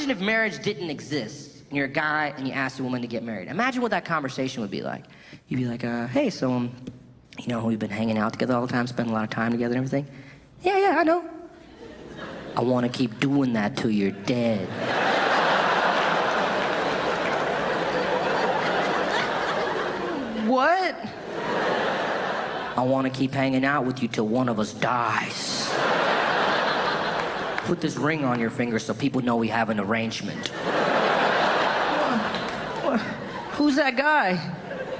imagine if marriage didn't exist and you're a guy and you asked a woman to get married. Imagine what that conversation would be like. You'd be like, uh, hey, so, um, you know, we've been hanging out together all the time, spending a lot of time together and everything. Yeah, yeah, I know. I want to keep doing that till you're dead. what? I want to keep hanging out with you till one of us dies. Put this ring on your finger so people know we have an arrangement. Who's that guy?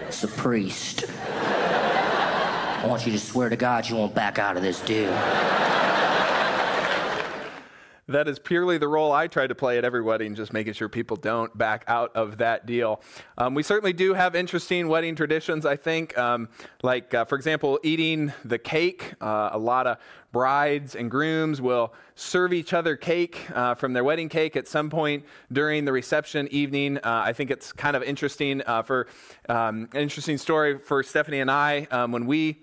It's a priest. I want you to swear to God you won't back out of this deal. That is purely the role I try to play at every wedding, just making sure people don't back out of that deal. Um, we certainly do have interesting wedding traditions, I think. Um, like, uh, for example, eating the cake. Uh, a lot of brides and grooms will serve each other cake uh, from their wedding cake at some point during the reception evening. Uh, I think it's kind of interesting uh, for um, an interesting story for Stephanie and I um, when we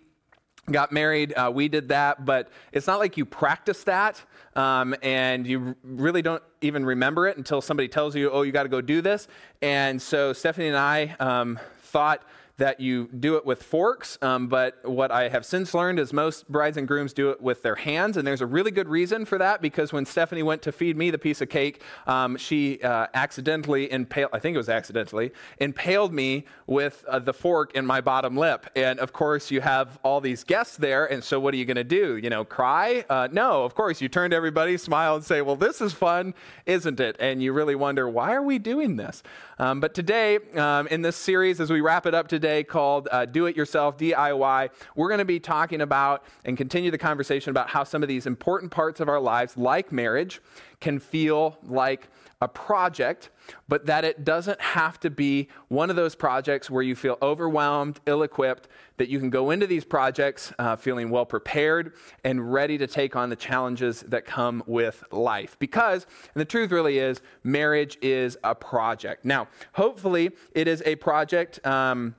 got married, uh, we did that, but it's not like you practice that um, and you really don't even remember it until somebody tells you, oh, you got to go do this. And so Stephanie and I um, thought that you do it with forks, um, but what I have since learned is most brides and grooms do it with their hands, and there's a really good reason for that because when Stephanie went to feed me the piece of cake, um, she uh, accidentally impaled, I think it was accidentally, impaled me with uh, the fork in my bottom lip. And of course, you have all these guests there, and so what are you going to do? You know, cry? Uh, no, of course, you turn to everybody, smile, and say, well, this is fun, isn't it? And you really wonder, why are we doing this? Um, but today, um, in this series, as we wrap it up today called uh, Do It Yourself, DIY, we're going to be talking about and continue the conversation about how some of these important parts of our lives, like marriage, can feel like a project, but that it doesn't have to be one of those projects where you feel overwhelmed, ill equipped, that you can go into these projects uh, feeling well prepared and ready to take on the challenges that come with life. Because, and the truth really is, marriage is a project. Now, hopefully, it is a project. Um,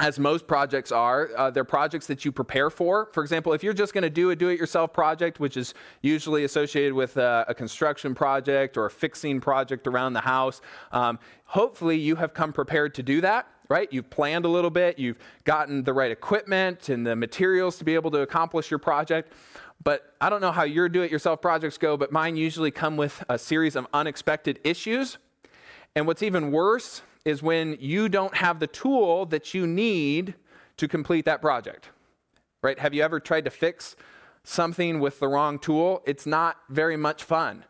as most projects are, uh, they're projects that you prepare for. For example, if you're just going to do a do it yourself project, which is usually associated with a, a, construction project or a fixing project around the house, um, hopefully you have come prepared to do that, right? You've planned a little bit, you've gotten the right equipment and the materials to be able to accomplish your project. But I don't know how your do it yourself projects go, but mine usually come with a series of unexpected issues. And what's even worse, is when you don't have the tool that you need to complete that project. Right? Have you ever tried to fix something with the wrong tool? It's not very much fun.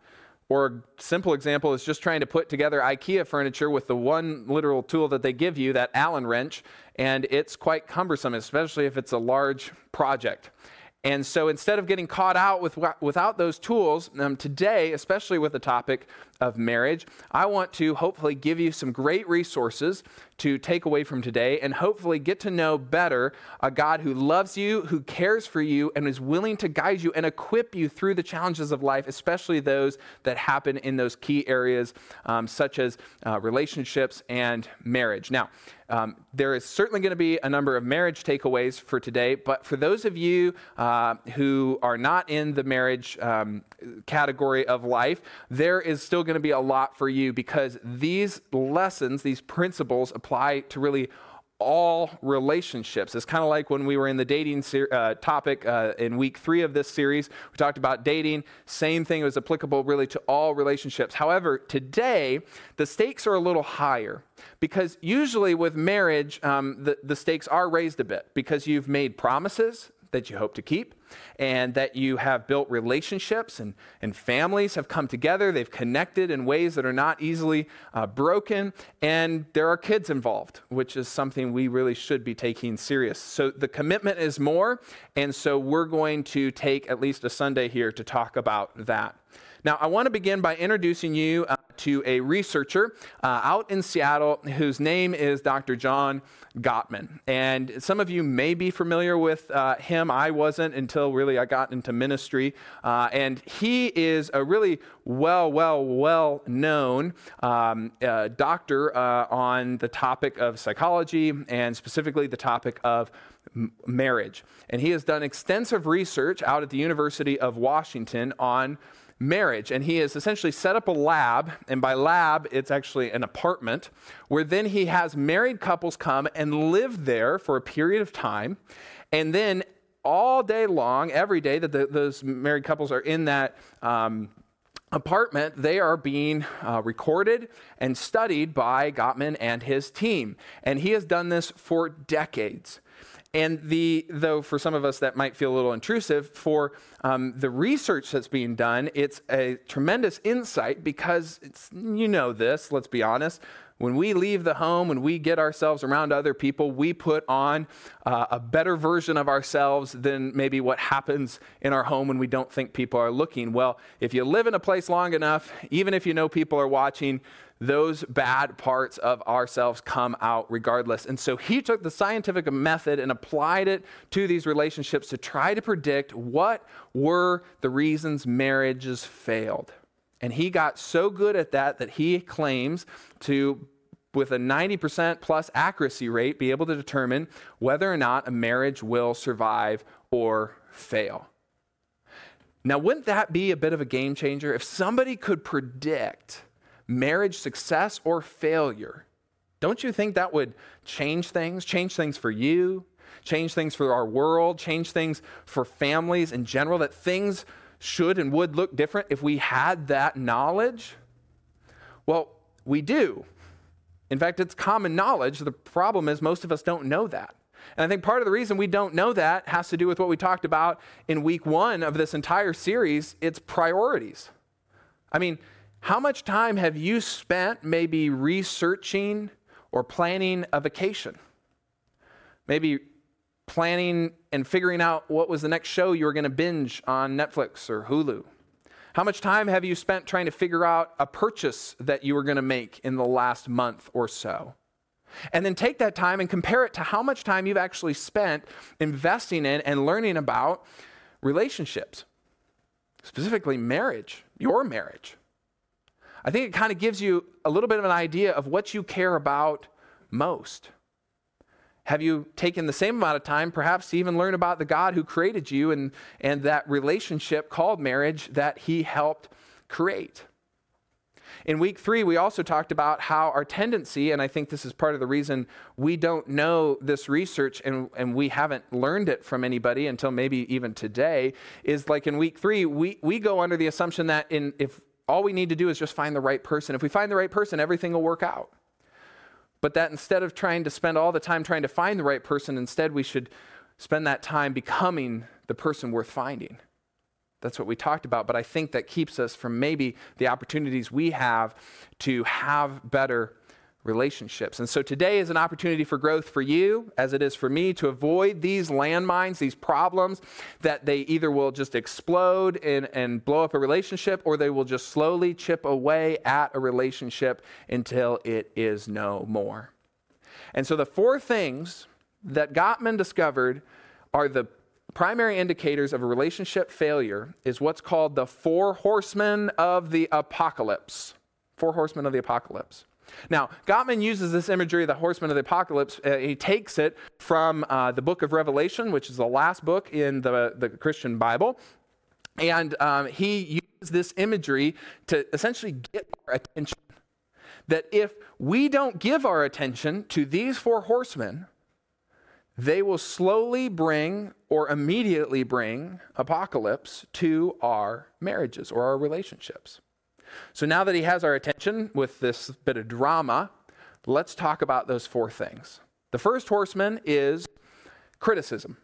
Or a simple example is just trying to put together IKEA furniture with the one literal tool that they give you, that Allen wrench, and it's quite cumbersome, especially if it's a large project. And so instead of getting caught out with, without those tools, um, today, especially with the topic of marriage, I want to hopefully give you some great resources to take away from today and hopefully get to know better a God who loves you, who cares for you, and is willing to guide you and equip you through the challenges of life, especially those that happen in those key areas, um, such as uh, relationships and marriage. Now, um, there is certainly going to be a number of marriage takeaways for today, but for those of you uh, who are not in the marriage um, category of life, there is still going to be a lot for you because these lessons, these principles, apply to really all relationships. It's kind of like when we were in the dating ser- uh, topic uh, in week three of this series. We talked about dating. Same thing was applicable really to all relationships. However, today, the stakes are a little higher because usually with marriage, um, the, the stakes are raised a bit because you've made promises that you hope to keep and that you have built relationships and, and families have come together. They've connected in ways that are not easily uh, broken, and there are kids involved, which is something we really should be taking serious. So the commitment is more, and so we're going to take at least a Sunday here to talk about that. Now, I want to begin by introducing you uh, to a researcher uh, out in Seattle whose name is Dr. John Gottman. And some of you may be familiar with uh, him. I wasn't until really I got into ministry. Uh, and he is a really well, well, well known um, uh, doctor uh, on the topic of psychology and specifically the topic of marriage. And he has done extensive research out at the University of Washington on marriage. And he has essentially set up a lab, and by lab, it's actually an apartment, where then he has married couples come and live there for a period of time. And then all day long, every day that the, those married couples are in that um, apartment, they are being uh, recorded and studied by Gottman and his team. And he has done this for decades. And the, though for some of us that might feel a little intrusive, for um, the research that's being done, it's a tremendous insight because you know this, let's be honest. When we leave the home, when we get ourselves around other people, we put on uh, a better version of ourselves than maybe what happens in our home when we don't think people are looking. Well, if you live in a place long enough, even if you know people are watching, those bad parts of ourselves come out regardless. And so he took the scientific method and applied it to these relationships to try to predict what were the reasons marriages failed. And he got so good at that that he claims to, with a 90% plus accuracy rate, be able to determine whether or not a marriage will survive or fail. Now, wouldn't that be a bit of a game changer? If somebody could predict marriage success or failure, don't you think that would change things? Change things for you, change things for our world, change things for families in general, that things should and would look different if we had that knowledge? Well, we do. In fact, it's common knowledge. The problem is most of us don't know that. And I think part of the reason we don't know that has to do with what we talked about in week one of this entire series it's priorities. I mean, how much time have you spent maybe researching or planning a vacation? Maybe planning and figuring out what was the next show you were going to binge on Netflix or Hulu? How much time have you spent trying to figure out a purchase that you were going to make in the last month or so? And then take that time and compare it to how much time you've actually spent investing in and learning about relationships, specifically marriage, your marriage. I think it kind of gives you a little bit of an idea of what you care about most. Have you taken the same amount of time, perhaps, to even learn about the God who created you and, and that relationship called marriage that He helped create? In week three, we also talked about how our tendency, and I think this is part of the reason we don't know this research and, and we haven't learned it from anybody until maybe even today, is like in week three, we, we go under the assumption that in, if all we need to do is just find the right person. If we find the right person, everything will work out. But that instead of trying to spend all the time trying to find the right person, instead we should spend that time becoming the person worth finding. That's what we talked about. But I think that keeps us from maybe the opportunities we have to have better relationships. And so today is an opportunity for growth for you, as it is for me, to avoid these landmines, these problems that they either will just explode and, and blow up a relationship or they will just slowly chip away at a relationship until it is no more. And so the four things that Gottman discovered are the primary indicators of a relationship failure is what's called the four horsemen of the apocalypse. Four horsemen of the apocalypse. Now, Gottman uses this imagery of the horsemen of the apocalypse. Uh, he takes it from uh, the book of Revelation, which is the last book in the, the Christian Bible. And um, he uses this imagery to essentially get our attention. That if we don't give our attention to these four horsemen, they will slowly bring or immediately bring apocalypse to our marriages or our relationships. So now that he has our attention with this bit of drama, let's talk about those four things. The first horseman is criticism.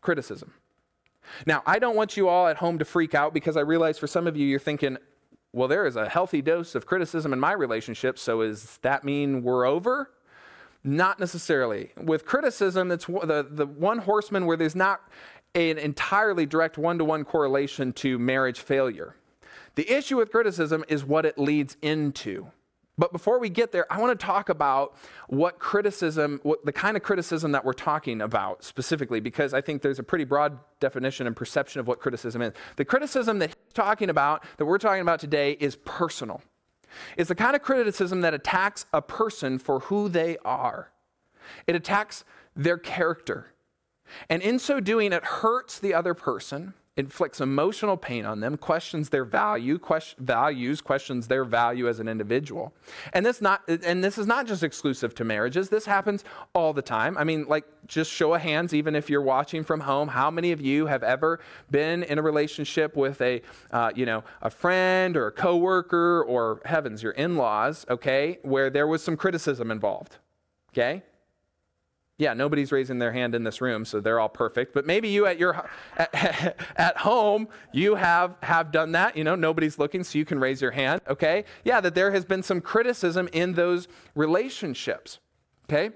Criticism. Now, I don't want you all at home to freak out because I realize for some of you, you're thinking, well, there is a healthy dose of criticism in my relationship, so does that mean we're over? Not necessarily. With criticism, it's the, the one horseman where there's not an entirely direct one to one correlation to marriage failure. The issue with criticism is what it leads into. But before we get there, I want to talk about what criticism, what the kind of criticism that we're talking about specifically, because I think there's a pretty broad definition and perception of what criticism is. The criticism that he's talking about, that we're talking about today, is personal. It's the kind of criticism that attacks a person for who they are, it attacks their character. And in so doing, it hurts the other person inflicts emotional pain on them, questions their value, question, values, questions their value as an individual. And this not and this is not just exclusive to marriages. This happens all the time. I mean, like just show of hands even if you're watching from home, how many of you have ever been in a relationship with a uh, you know, a friend or a coworker or heavens, your in-laws, okay, where there was some criticism involved. Okay? Yeah, nobody's raising their hand in this room, so they're all perfect. But maybe you at your at, at, home, you have have done that. You know, nobody's looking, so you can raise your hand. Okay, yeah, that there has been some criticism in those relationships. Okay,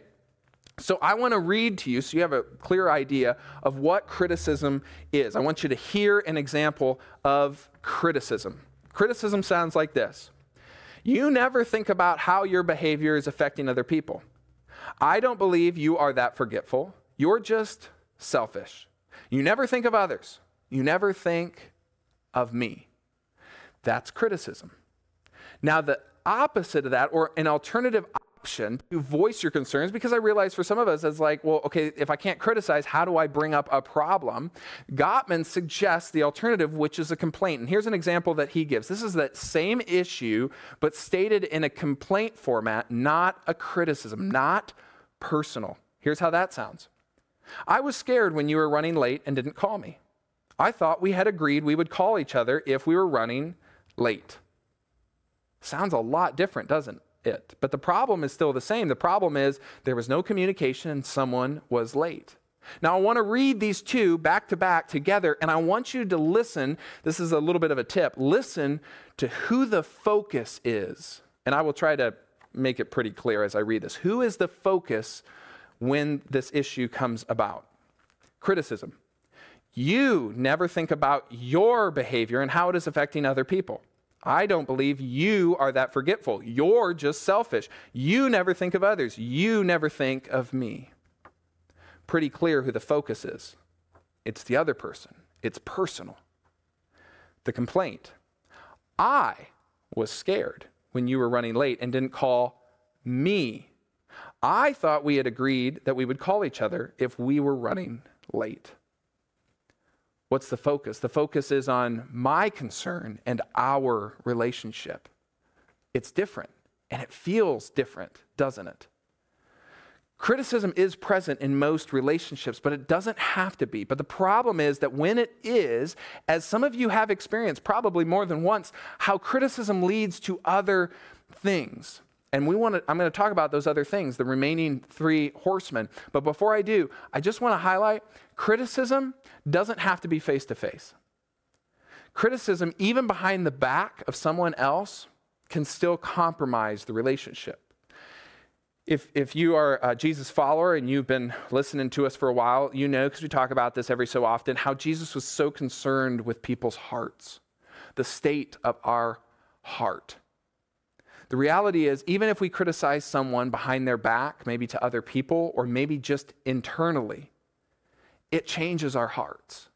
so I want to read to you so you have a clear idea of what criticism is. I want you to hear an example of criticism. Criticism sounds like this: You never think about how your behavior is affecting other people. I don't believe you are that forgetful. You're just selfish. You never think of others. You never think of me. That's criticism. Now, the opposite of that, or an alternative option to voice your concerns, because I realize for some of us, it's like, well, okay, if I can't criticize, how do I bring up a problem? Gottman suggests the alternative, which is a complaint. And here's an example that he gives. This is that same issue, but stated in a complaint format, not a criticism, not personal. Here's how that sounds I was scared when you were running late and didn't call me. I thought we had agreed we would call each other if we were running late. Sounds a lot different, doesn't it? But the problem is still the same. The problem is there was no communication and someone was late. Now, I want to read these two back to back together, and I want you to listen. This is a little bit of a tip. Listen to who the focus is. And I will try to make it pretty clear as I read this. Who is the focus when this issue comes about? Criticism. You never think about your behavior and how it is affecting other people. I don't believe you are that forgetful. You're just selfish. You never think of others. You never think of me. Pretty clear who the focus is. It's the other person, it's personal. The complaint. I was scared when you were running late and didn't call me. I thought we had agreed that we would call each other if we were running late. What's the focus? The focus is on my concern and our relationship. It's different, and it feels different, doesn't it? Criticism is present in most relationships, but it doesn't have to be. But the problem is that when it is, as some of you have experienced probably more than once, how criticism leads to other things. And we want to, I'm going to talk about those other things, the remaining three horsemen. But before I do, I just want to highlight criticism doesn't have to be face to face. Criticism, even behind the back of someone else, can still compromise the relationship. If, if you are a Jesus follower and you've been listening to us for a while, you know, because we talk about this every so often, how Jesus was so concerned with people's hearts, the state of our heart. The reality is, even if we criticize someone behind their back, maybe to other people, or maybe just internally, it changes our hearts.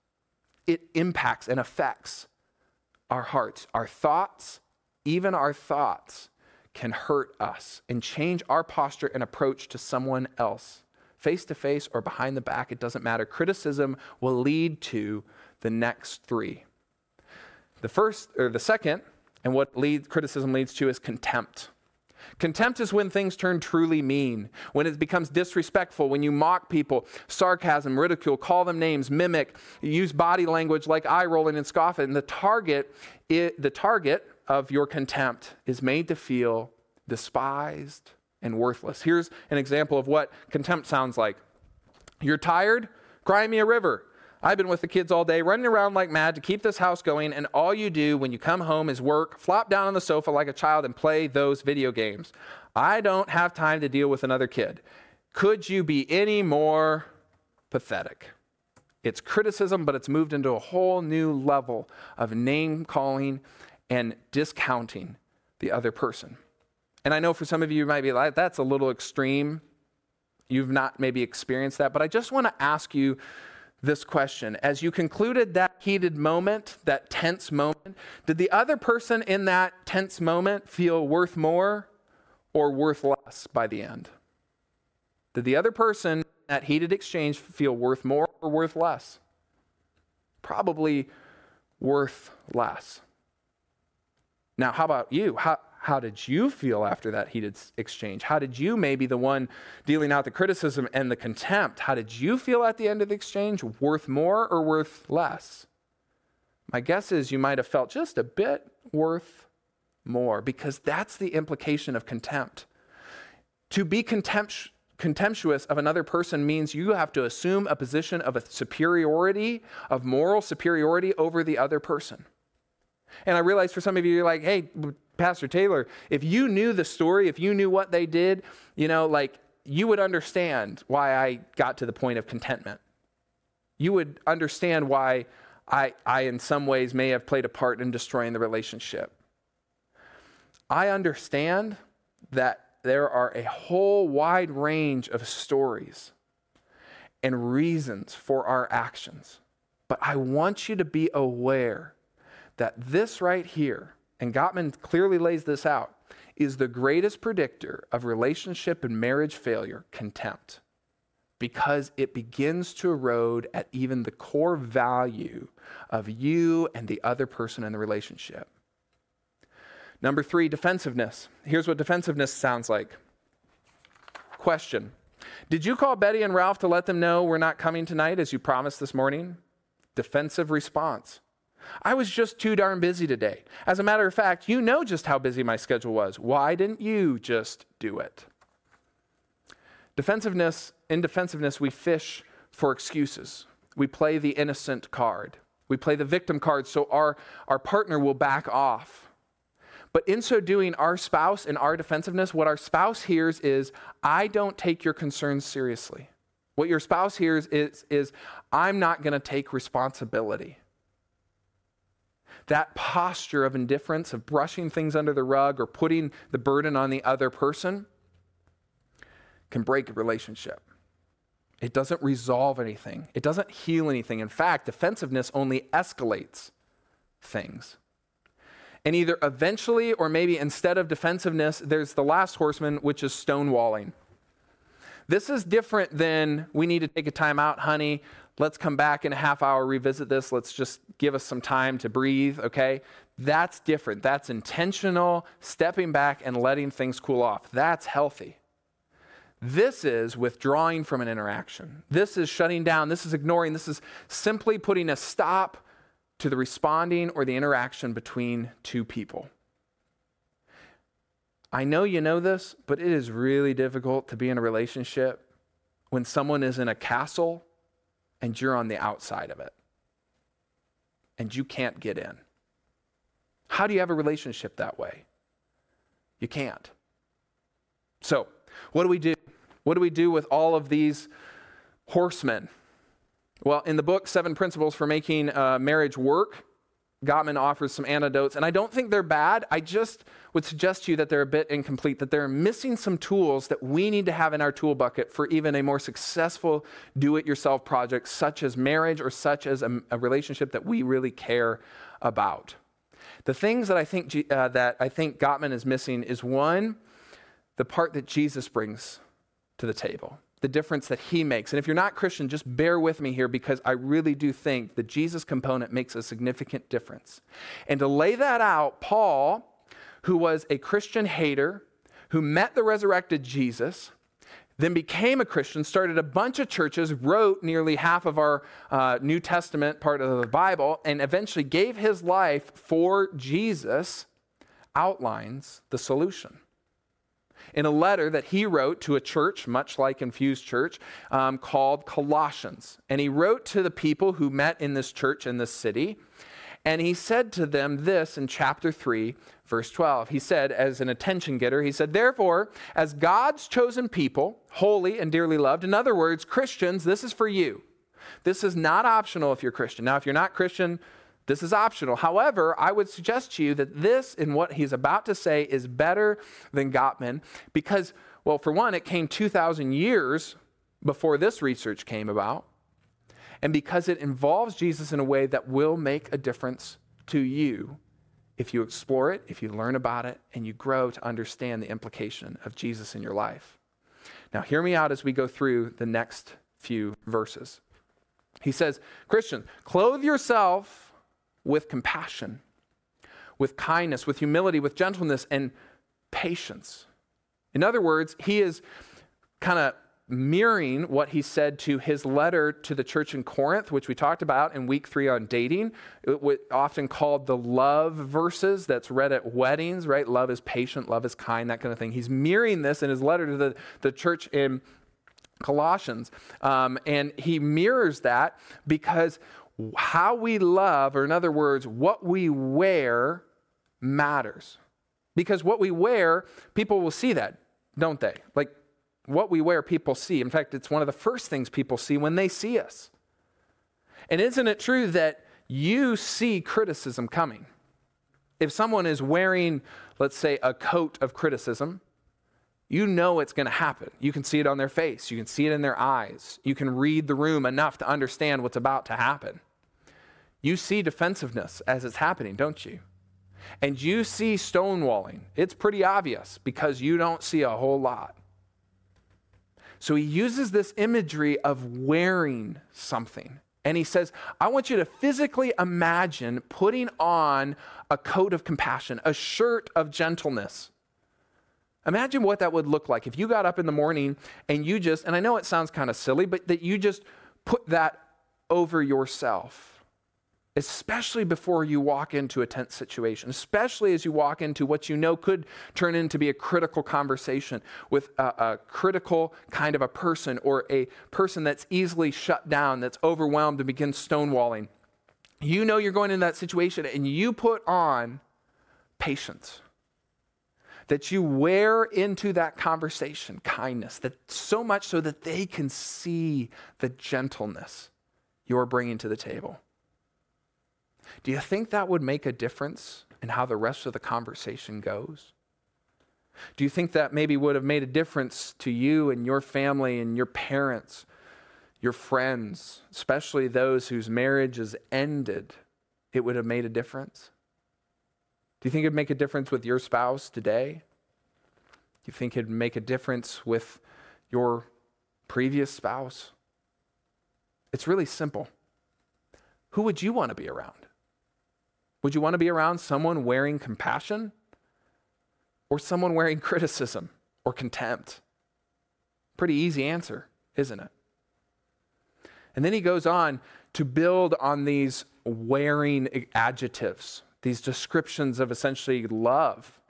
It impacts and affects our hearts, our thoughts, even our thoughts can hurt us and change our posture and approach to someone else. Face to face or behind the back, it doesn't matter. Criticism will lead to the next three. The first, or the second, and what lead, criticism leads to is contempt. Contempt is when things turn truly mean, when it becomes disrespectful, when you mock people, sarcasm, ridicule, call them names, mimic, use body language like eye rolling and scoffing. And the target, it, the target of your contempt is made to feel despised and worthless. Here's an example of what contempt sounds like. You're tired? Cry me a river. I've been with the kids all day, running around like mad to keep this house going, and all you do when you come home is work, flop down on the sofa like a child, and play those video games. I don't have time to deal with another kid. Could you be any more pathetic? It's criticism, but it's moved into a whole new level of name calling and discounting the other person. And I know for some of you, you might be like, that's a little extreme. You've not maybe experienced that, but I just want to ask you this question. As you concluded that heated moment, that tense moment, did the other person in that tense moment feel worth more or worth less by the end? Did the other person in that heated exchange feel worth more or worth less? probably worth less. Now, how about you? How, how did you feel after that heated exchange? How did you, maybe the one dealing out the criticism and the contempt, how did you feel at the end of the exchange? Worth more or worth less? My guess is you might have felt just a bit worth more because that's the implication of contempt. To be contempt, contemptuous of another person means you have to assume a position of a superiority, of moral superiority over the other person. And I realize for some of you, you're like, hey, Pastor Taylor, if you knew the story, if you knew what they did, you know, like you would understand why I got to the point of contentment. You would understand why I, I, in some ways, may have played a part in destroying the relationship. I understand that there are a whole wide range of stories and reasons for our actions. But I want you to be aware that this right here, and Gottman clearly lays this out, is the greatest predictor of relationship and marriage failure contempt because it begins to erode at even the core value of you and the other person in the relationship. Number three, defensiveness. Here's what defensiveness sounds like. Question Did you call Betty and Ralph to let them know we're not coming tonight as you promised this morning? Defensive response. I was just too darn busy today. As a matter of fact, you know just how busy my schedule was. Why didn't you just do it? Defensiveness, in defensiveness, we fish for excuses. We play the innocent card. We play the victim card so our, our partner will back off. But in so doing, our spouse, in our defensiveness, what our spouse hears is, I don't take your concerns seriously. What your spouse hears is, is I'm not going to take responsibility. That posture of indifference, of brushing things under the rug or putting the burden on the other person, can break a relationship. It doesn't resolve anything, it doesn't heal anything. In fact, defensiveness only escalates things. And either eventually or maybe instead of defensiveness, there's the last horseman, which is stonewalling. This is different than we need to take a time out, honey. Let's come back in a half hour, revisit this. Let's just give us some time to breathe, okay? That's different. That's intentional, stepping back and letting things cool off. That's healthy. This is withdrawing from an interaction. This is shutting down. This is ignoring. This is simply putting a stop to the responding or the interaction between two people. I know you know this, but it is really difficult to be in a relationship when someone is in a castle and you're on the outside of it and you can't get in. How do you have a relationship that way? You can't. So, what do we do? What do we do with all of these horsemen? Well, in the book, Seven Principles for Making uh, Marriage Work, Gottman offers some antidotes, and I don't think they're bad. I just would suggest to you that they're a bit incomplete, that they're missing some tools that we need to have in our tool bucket for even a more successful do it yourself project, such as marriage or such as a, a, relationship that we really care about. The things that I think, uh, that I think Gottman is missing is one, the part that Jesus brings to the table the difference that he makes. And if you're not Christian, just bear with me here because I really do think the Jesus component makes a significant difference. And to lay that out, Paul, who was a Christian hater, who met the resurrected Jesus, then became a Christian, started a bunch of churches, wrote nearly half of our uh, New Testament part of the Bible, and eventually gave his life for Jesus, outlines the solution in a letter that he wrote to a church, much like Infuse Church, um, called Colossians. And he wrote to the people who met in this church in this city. And he said to them this in chapter 3, verse 12. He said, as an attention getter, he said, Therefore, as God's chosen people, holy and dearly loved, in other words, Christians, this is for you. This is not optional if you're Christian. Now, if you're not Christian, this is optional. However, I would suggest to you that this, in what he's about to say, is better than Gottman because, well, for one, it came 2,000 years before this research came about, and because it involves Jesus in a way that will make a difference to you if you explore it, if you learn about it, and you grow to understand the implication of Jesus in your life. Now, hear me out as we go through the next few verses. He says, Christian, clothe yourself with compassion, with kindness, with humility, with gentleness, and patience. In other words, he is kind of mirroring what he said to his letter to the church in Corinth, which we talked about in week three on dating, often called the love verses that's read at weddings, right? Love is patient, love is kind, that kind of thing. He's mirroring this in his letter to the, the church in Colossians. Um, and he mirrors that because how we love, or in other words, what we wear, matters. Because what we wear, people will see that, don't they? Like what we wear, people see. In fact, it's one of the first things people see when they see us. And isn't it true that you see criticism coming? If someone is wearing, let's say, a coat of criticism, you know it's going to happen. You can see it on their face, you can see it in their eyes, you can read the room enough to understand what's about to happen. You see defensiveness as it's happening, don't you? And you see stonewalling. It's pretty obvious because you don't see a whole lot. So he uses this imagery of wearing something. And he says, I want you to physically imagine putting on a coat of compassion, a shirt of gentleness. Imagine what that would look like if you got up in the morning and you just, and I know it sounds kind of silly, but that you just put that over yourself especially before you walk into a tense situation, especially as you walk into what you know could turn into be a critical conversation with a, a, critical kind of a person or a person that's easily shut down, that's overwhelmed and begins stonewalling. You know you're going into that situation and you put on patience. That you wear into that conversation kindness, that so much so that they can see the gentleness you're bringing to the table. Do you think that would make a difference in how the rest of the conversation goes? Do you think that maybe would have made a difference to you and your family and your parents, your friends, especially those whose marriages ended? It would have made a difference? Do you think it'd make a difference with your spouse today? Do you think it'd make a difference with your previous spouse? It's really simple. Who would you want to be around? Would you want to be around someone wearing compassion or someone wearing criticism or contempt? Pretty easy answer, isn't it? And then he goes on to build on these wearing adjectives, these descriptions of essentially love.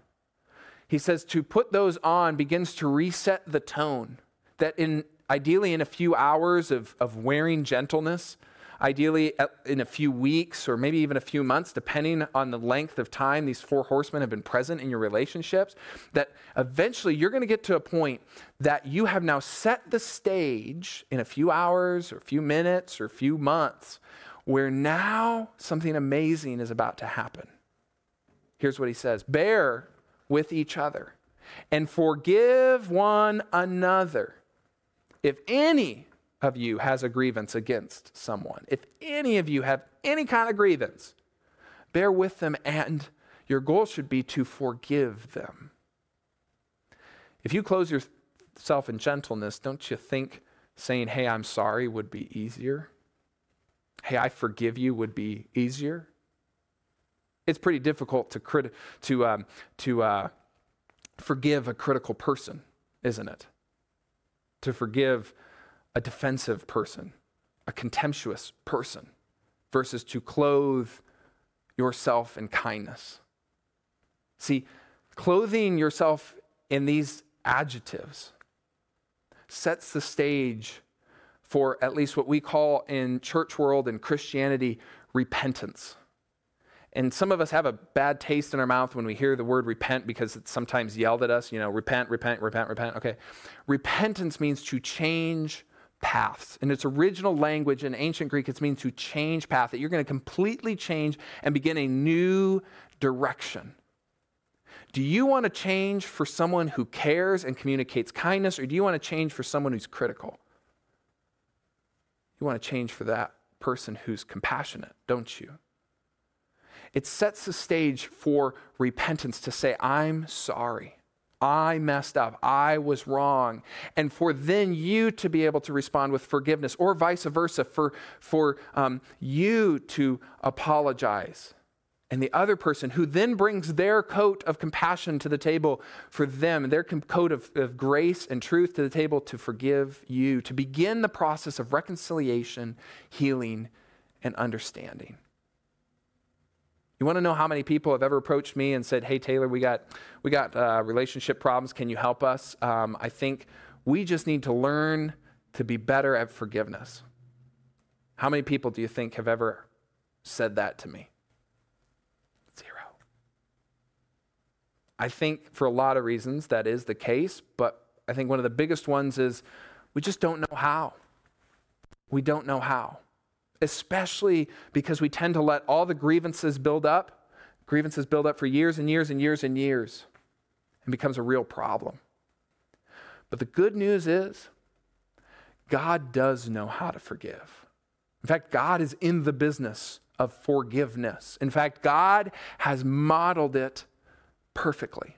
He says to put those on begins to reset the tone. That in ideally in a few hours of, of wearing gentleness, ideally uh, in a few weeks or maybe even a few months, depending on the length of time these four horsemen have been present in your relationships, that eventually you're going to get to a point that you have now set the stage in a few hours or a few minutes or a few months where now something amazing is about to happen. Here's what he says Bear with each other and forgive one another. If any of you has a grievance against someone, if any of you have any kind of grievance, bear with them, and your goal should be to forgive them. If you close yourself in gentleness, don't you think saying, Hey, I'm sorry would be easier? Hey, I forgive you would be easier? It's pretty difficult to, crit- to, um, to uh, forgive a critical person, isn't it? To forgive a defensive person, a contemptuous person, versus to clothe yourself in kindness. See, clothing yourself in these adjectives sets the stage for at least what we call in church world and Christianity repentance. And some of us have a bad taste in our mouth when we hear the word repent because it's sometimes yelled at us, you know, repent, repent, repent, repent. Okay. Repentance means to change paths. In its original language in ancient Greek, it means to change path, that you're going to completely change and begin a new direction. Do you want to change for someone who cares and communicates kindness, or do you want to change for someone who's critical? You want to change for that person who's compassionate, don't you? It sets the stage for repentance to say, I'm sorry. I messed up. I was wrong. And for then you to be able to respond with forgiveness, or vice versa, for, for um, you to apologize. And the other person who then brings their coat of compassion to the table for them, their coat of, of grace and truth to the table to forgive you, to begin the process of reconciliation, healing, and understanding. You want to know how many people have ever approached me and said, "Hey Taylor, we got we got uh, relationship problems. Can you help us?" Um, I think we just need to learn to be better at forgiveness. How many people do you think have ever said that to me? Zero. I think for a lot of reasons that is the case, but I think one of the biggest ones is we just don't know how. We don't know how especially because we tend to let all the grievances build up. Grievances build up for years and years and years and years and becomes a real problem. But the good news is, God does know how to forgive. In fact, God is in the business of forgiveness. In fact, God has modeled it perfectly.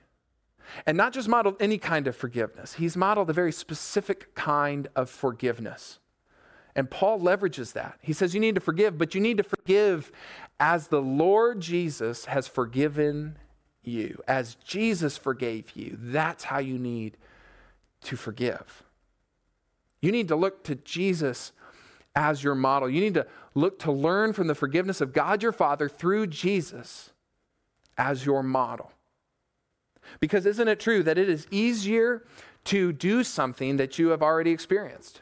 And not just modeled any kind of forgiveness, He's modeled a very specific kind of forgiveness. And Paul leverages that. He says, You need to forgive, but you need to forgive as the Lord Jesus has forgiven you, as Jesus forgave you. That's how you need to forgive. You need to look to Jesus as your model. You need to look to learn from the forgiveness of God your Father through Jesus as your model. Because isn't it true that it is easier to do something that you have already experienced?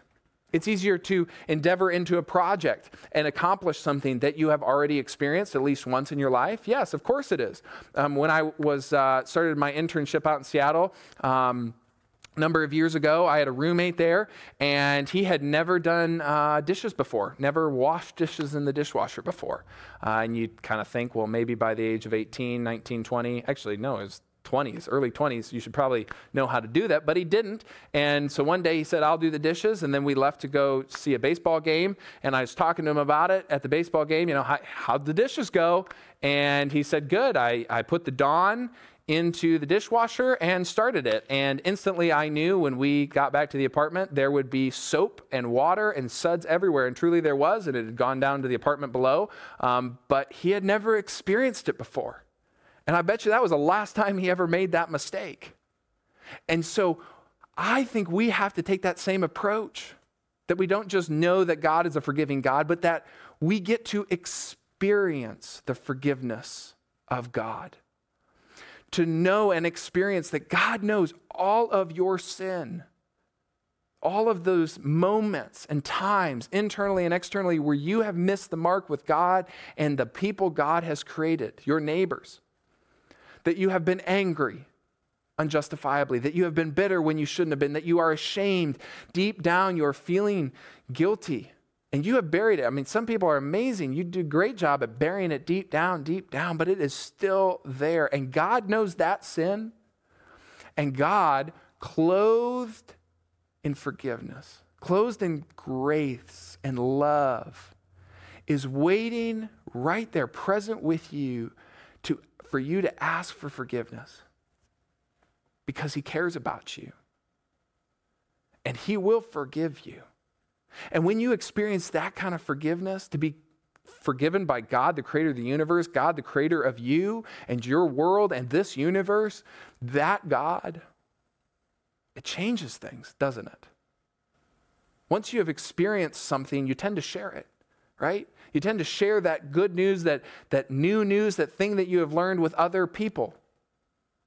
It's easier to endeavor into a project and accomplish something that you have already experienced at least once in your life. Yes, of course it is. Um, when I was uh, started my internship out in Seattle. Um, number of years ago, I had a roommate there, and he had never done uh, dishes before, never washed dishes in the dishwasher before. Uh, and you'd kind of think, well, maybe by the age of 18, 19, 20, actually, no, it was 20s, early 20s, you should probably know how to do that, but he didn't. And so one day he said, I'll do the dishes. And then we left to go see a baseball game. And I was talking to him about it at the baseball game, you know, how, how'd the dishes go? And he said, Good. I, I put the Dawn into the dishwasher and started it. And instantly I knew when we got back to the apartment, there would be soap and water and suds everywhere. And truly there was, and it had gone down to the apartment below. Um, but he had never experienced it before. And I bet you that was the last time he ever made that mistake. And so I think we have to take that same approach that we don't just know that God is a forgiving God, but that we get to experience the forgiveness of God. To know and experience that God knows all of your sin, all of those moments and times, internally and externally, where you have missed the mark with God and the people God has created, your neighbors that you have been angry unjustifiably, that you have been bitter when you shouldn't have been, that you are ashamed. Deep down, you're feeling guilty and you have buried it. I mean, some people are amazing. You do a great job at burying it deep down, deep down, but it is still there. And God knows that sin. And God, clothed in forgiveness, clothed in grace and love, is waiting right there, present with you for you to ask for forgiveness because he cares about you. And he will forgive you. And when you experience that kind of forgiveness, to be forgiven by God, the creator of the universe, God, the creator of you and your world and this universe, that God, it changes things, doesn't it? Once you have experienced something, you tend to share it, right? You tend to share that good news, that, that new news, that thing that you have learned with other people,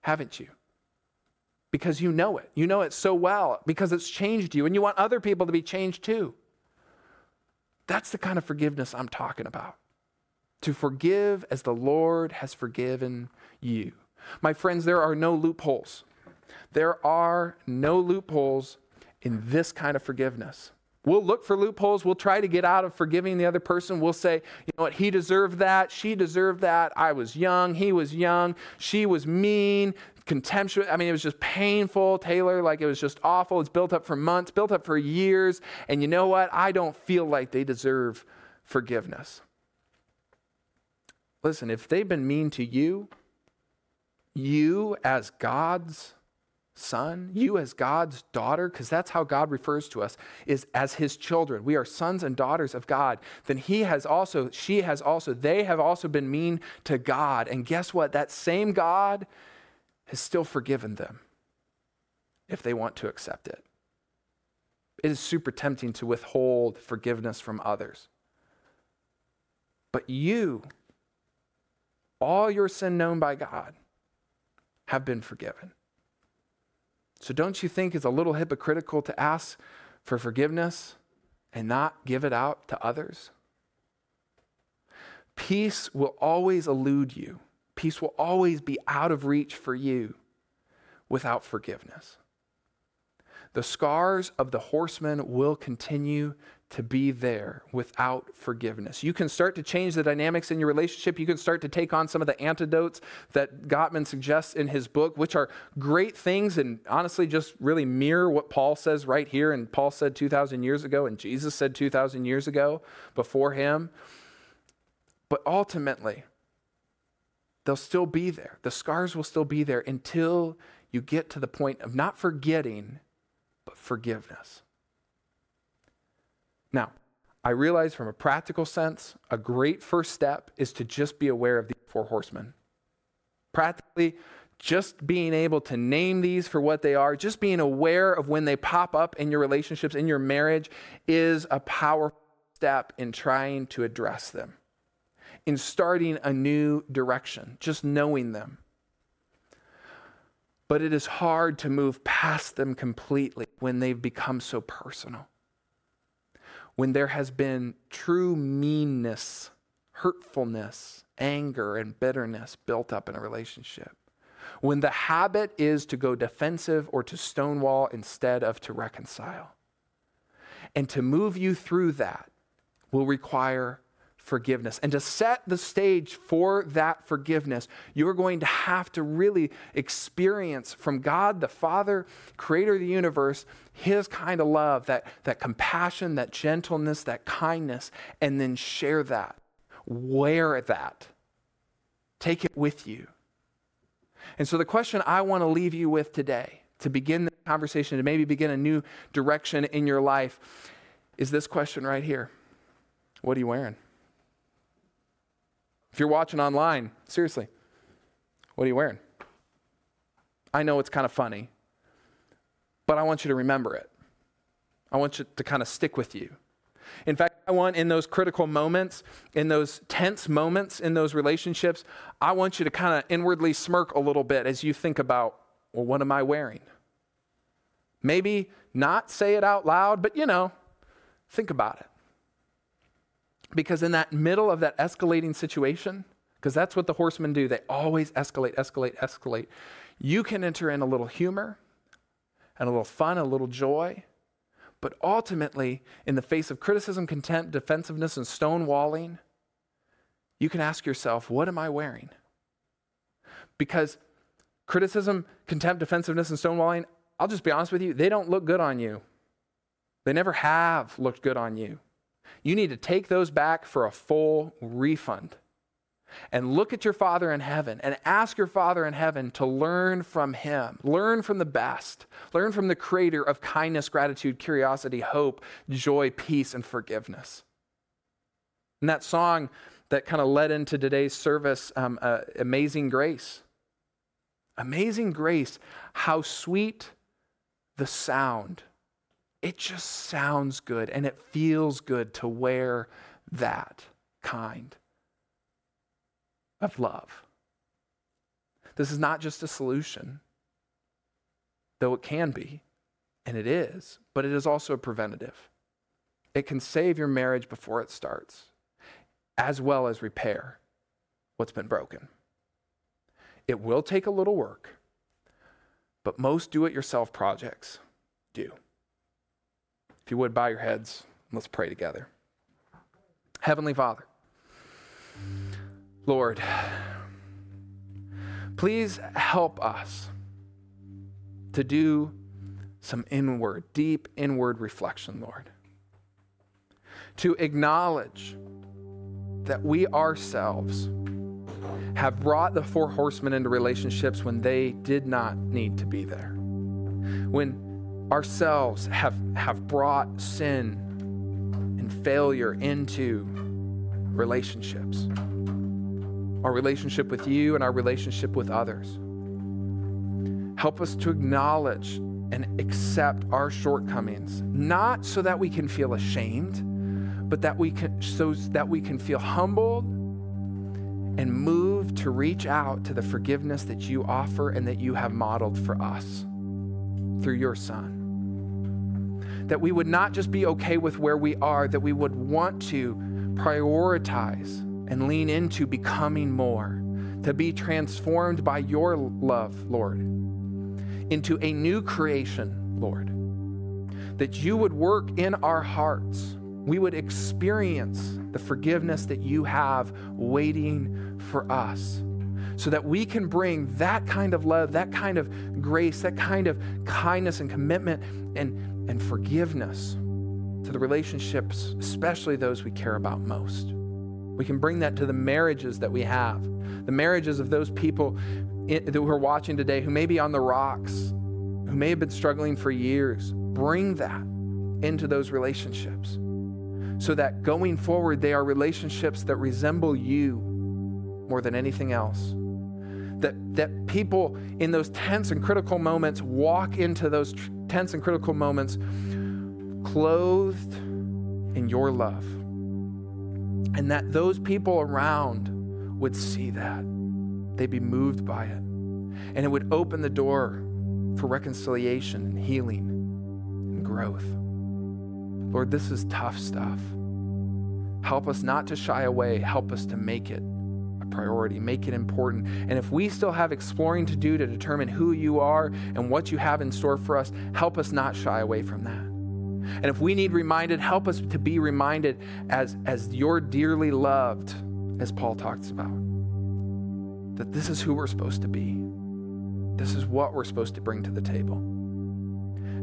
haven't you? Because you know it. You know it so well because it's changed you, and you want other people to be changed too. That's the kind of forgiveness I'm talking about. To forgive as the Lord has forgiven you. My friends, there are no loopholes. There are no loopholes in this kind of forgiveness. We'll look for loopholes. We'll try to get out of forgiving the other person. We'll say, you know what, he deserved that. She deserved that. I was young. He was young. She was mean, contemptuous. I mean, it was just painful. Taylor, like it was just awful. It's built up for months, built up for years. And you know what? I don't feel like they deserve forgiveness. Listen, if they've been mean to you, you as God's son, you as God's daughter, because that's how God refers to us, is as his children. We are sons and daughters of God. Then he has also, she has also, they have also been mean to God. And guess what? That same God has still forgiven them if they want to accept it. It is super tempting to withhold forgiveness from others. But you, all your sin known by God, have been forgiven. So don't you think it's a little hypocritical to ask for forgiveness and not give it out to others? Peace will always elude you. Peace will always be out of reach for you without forgiveness. The scars of the horsemen will continue to be there without forgiveness. You can start to change the dynamics in your relationship. You can start to take on some of the antidotes that Gottman suggests in his book, which are great things and honestly just really mirror what Paul says right here. And Paul said 2,000 years ago, and Jesus said 2,000 years ago before him. But ultimately, they'll still be there. The scars will still be there until you get to the point of not forgetting, but forgiveness. Now, I realize from a practical sense, a great first step is to just be aware of these four horsemen. Practically, just being able to name these for what they are, just being aware of when they pop up in your relationships, in your marriage, is a powerful step in trying to address them, in starting a new direction, just knowing them. But it is hard to move past them completely when they've become so personal when there has been true meanness, hurtfulness, anger, and bitterness built up in a relationship. When the habit is to go defensive or to stonewall instead of to reconcile. And to move you through that will require forgiveness. And to set the stage for that forgiveness, you're going to have to really experience from God the Father, creator of the universe, his kind of love, that, that compassion, that gentleness, that kindness, and then share that. Wear that. Take it with you. And so, the question I want to leave you with today, to begin the conversation, to maybe begin a new direction in your life, is this question right here What are you wearing? If you're watching online, seriously, what are you wearing? I know it's kind of funny, but I want you to remember it. I want you to kind of stick with you. In fact, I want in those critical moments, in those tense moments in those relationships, I want you to kind of inwardly smirk a little bit as you think about, well, what am I wearing? Maybe not say it out loud, but you know, think about it. Because in that middle of that escalating situation, because that's what the horsemen do, they always escalate, escalate, escalate. You can enter in a little humor and a little fun, a little joy. But ultimately, in the face of criticism, contempt, defensiveness, and stonewalling, you can ask yourself, what am I wearing? Because criticism, contempt, defensiveness, and stonewalling, I'll just be honest with you, they don't look good on you. They never have looked good on you. You need to take those back for a full refund. And look at your Father in heaven and ask your Father in heaven to learn from Him. Learn from the best. Learn from the Creator of kindness, gratitude, curiosity, hope, joy, peace, and forgiveness. And that song that kind of led into today's service, um, uh, Amazing Grace. Amazing Grace, how sweet the sound it just sounds good and it feels good to wear that kind of love. This is not just a solution, though it can be, and it is, but it is also a preventative. It can save your marriage before it starts, as well as repair what's been broken. It will take a little work, but most do it yourself projects do. If you would, bow your heads. Let's pray together. Heavenly Father, Lord, please help us to do some inward, deep inward reflection, Lord. To acknowledge that we ourselves have brought the four horsemen into relationships when they did not need to be there. when ourselves have, have brought sin and failure into relationships our relationship with you and our relationship with others. Help us to acknowledge and accept our shortcomings, not so that we can feel ashamed, but that we can so that we can feel humbled and moved to reach out to the forgiveness that you offer and that you have modeled for us through your son. That we would not just be okay with where we are, that we would want to prioritize and lean into becoming more, to be transformed by your love, Lord, into a new creation, Lord. That you would work in our hearts. We would experience the forgiveness that you have waiting for us so that we can bring that kind of love, that kind of grace, that kind of kindness and commitment and, and forgiveness to the relationships, especially those we care about most. We can bring that to the marriages that we have, the marriages of those people that we're watching today who may be on the rocks, who may have been struggling for years. Bring that into those relationships so that going forward, they are relationships that resemble you more than anything else. That, that people in those tense and critical moments walk into those tr- tense and critical moments clothed in your love and that those people around would see that. They'd be moved by it. And it would open the door for reconciliation and healing and growth. Lord, this is tough stuff. Help us not to shy away. Help us to make it priority, make it important. And if we still have exploring to do to determine who you are and what you have in store for us, help us not shy away from that. And if we need reminded, help us to be reminded as, as you're dearly loved, as Paul talks about. That this is who we're supposed to be. This is what we're supposed to bring to the table.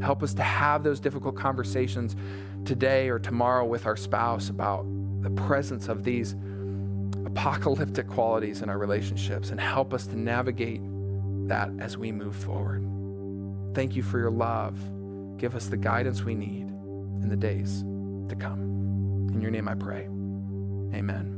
Help us to have those difficult conversations today or tomorrow with our spouse about the presence of these apocalyptic qualities in our relationships and help us to navigate that as we move forward. Thank you for your love. Give us the guidance we need in the days to come. In your name I pray. Amen.